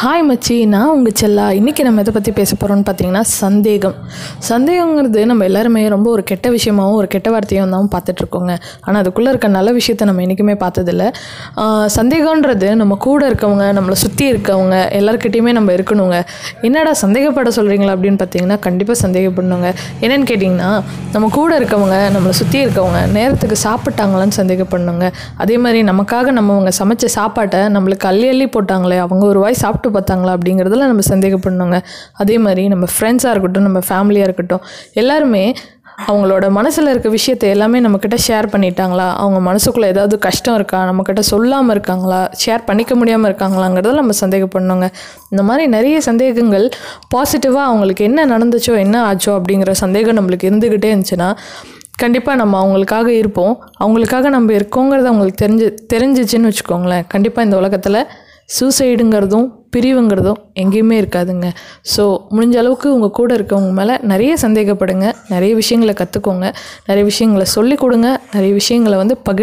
Hi மச்சி. நான் உங்கள் செல்லா. இன்றைக்கி நம்ம எதை பற்றி பேச போகிறோம்னு பார்த்தீங்கன்னா சந்தேகம். சந்தேகங்கிறது நம்ம எல்லாருமே ரொம்ப ஒரு கெட்ட விஷயமாகவும் ஒரு கெட்ட வார்த்தையும் தான் பார்த்துட்ருக்கோங்க ஆனால் அதுக்குள்ளே இருக்க நல்ல விஷயத்த நம்ம என்றைக்குமே பார்த்ததில்ல. சந்தேகன்றது நம்ம கூட இருக்கவங்க நம்மளை சுற்றி இருக்கவங்க எல்லாருக்கிட்டேயுமே நம்ம இருக்கணுங்க. என்னடா சந்தேகப்பட சொல்கிறீங்களா அப்படின்னு பார்த்தீங்கன்னா கண்டிப்பாக சந்தேகப்படணுங்க. என்னென்னு கேட்டிங்கன்னா நம்ம கூட இருக்கவங்க நம்மளை சுற்றி இருக்கவங்க நேரத்துக்கு சாப்பிட்டாங்களான்னு சந்தேகப்படணுங்க. அதே மாதிரி நமக்காக நம்மவங்க சமைச்ச சாப்பாட்டை நம்மளுக்கு அள்ளி அள்ளி போட்டாங்களே அவங்க ஒரு வாய் சாப்பிட்டு பார்த்தாங்களா அப்படிங்கிறதுல நம்ம சந்தேகப்படணுங்க. அதே மாதிரி நம்ம ஃப்ரெண்ட்ஸாக இருக்கட்டும் நம்ம ஃபேமிலியாக இருக்கட்டும் எல்லாருமே அவங்களோட மனசில் இருக்க விஷயத்தை எல்லாமே நம்மக்கிட்ட ஷேர் பண்ணிட்டாங்களா? அவங்க மனசுக்குள்ளே ஏதாவது கஷ்டம் இருக்கா? நம்மக்கிட்ட சொல்லாமல் இருக்காங்களா? ஷேர் பண்ணிக்க முடியாமல் இருக்காங்களாங்கிறத நம்ம சந்தேகப்படணுங்க. இந்த மாதிரி நிறைய சந்தேகங்கள் பாசிட்டிவாக அவங்களுக்கு என்ன நடந்துச்சோ என்ன ஆச்சோ அப்படிங்கிற சந்தேகம் நம்மளுக்கு இருந்துக்கிட்டே இருந்துச்சுன்னா கண்டிப்பாக நம்ம அவங்களுக்காக இருப்போம். அவங்களுக்காக நம்ம இருக்கோங்கிறது அவங்களுக்கு தெரிஞ்சு தெரிஞ்சிச்சுன்னு வச்சுக்கோங்களேன். கண்டிப்பாக இந்த உலகத்தில் சூசைடுங்கிறதும் பிரிவுங்கிறதும் எங்கேயுமே இருக்காதுங்க. ஸோ முடிஞ்ச அளவுக்கு உங்கள் கூட இருக்கவங்க மேலே நிறைய சந்தேகப்படுங்க நிறைய விஷயங்களை கற்றுக்கோங்க நிறைய விஷயங்களை சொல்லிக் கொடுங்க நிறைய விஷயங்களை வந்து பகிர்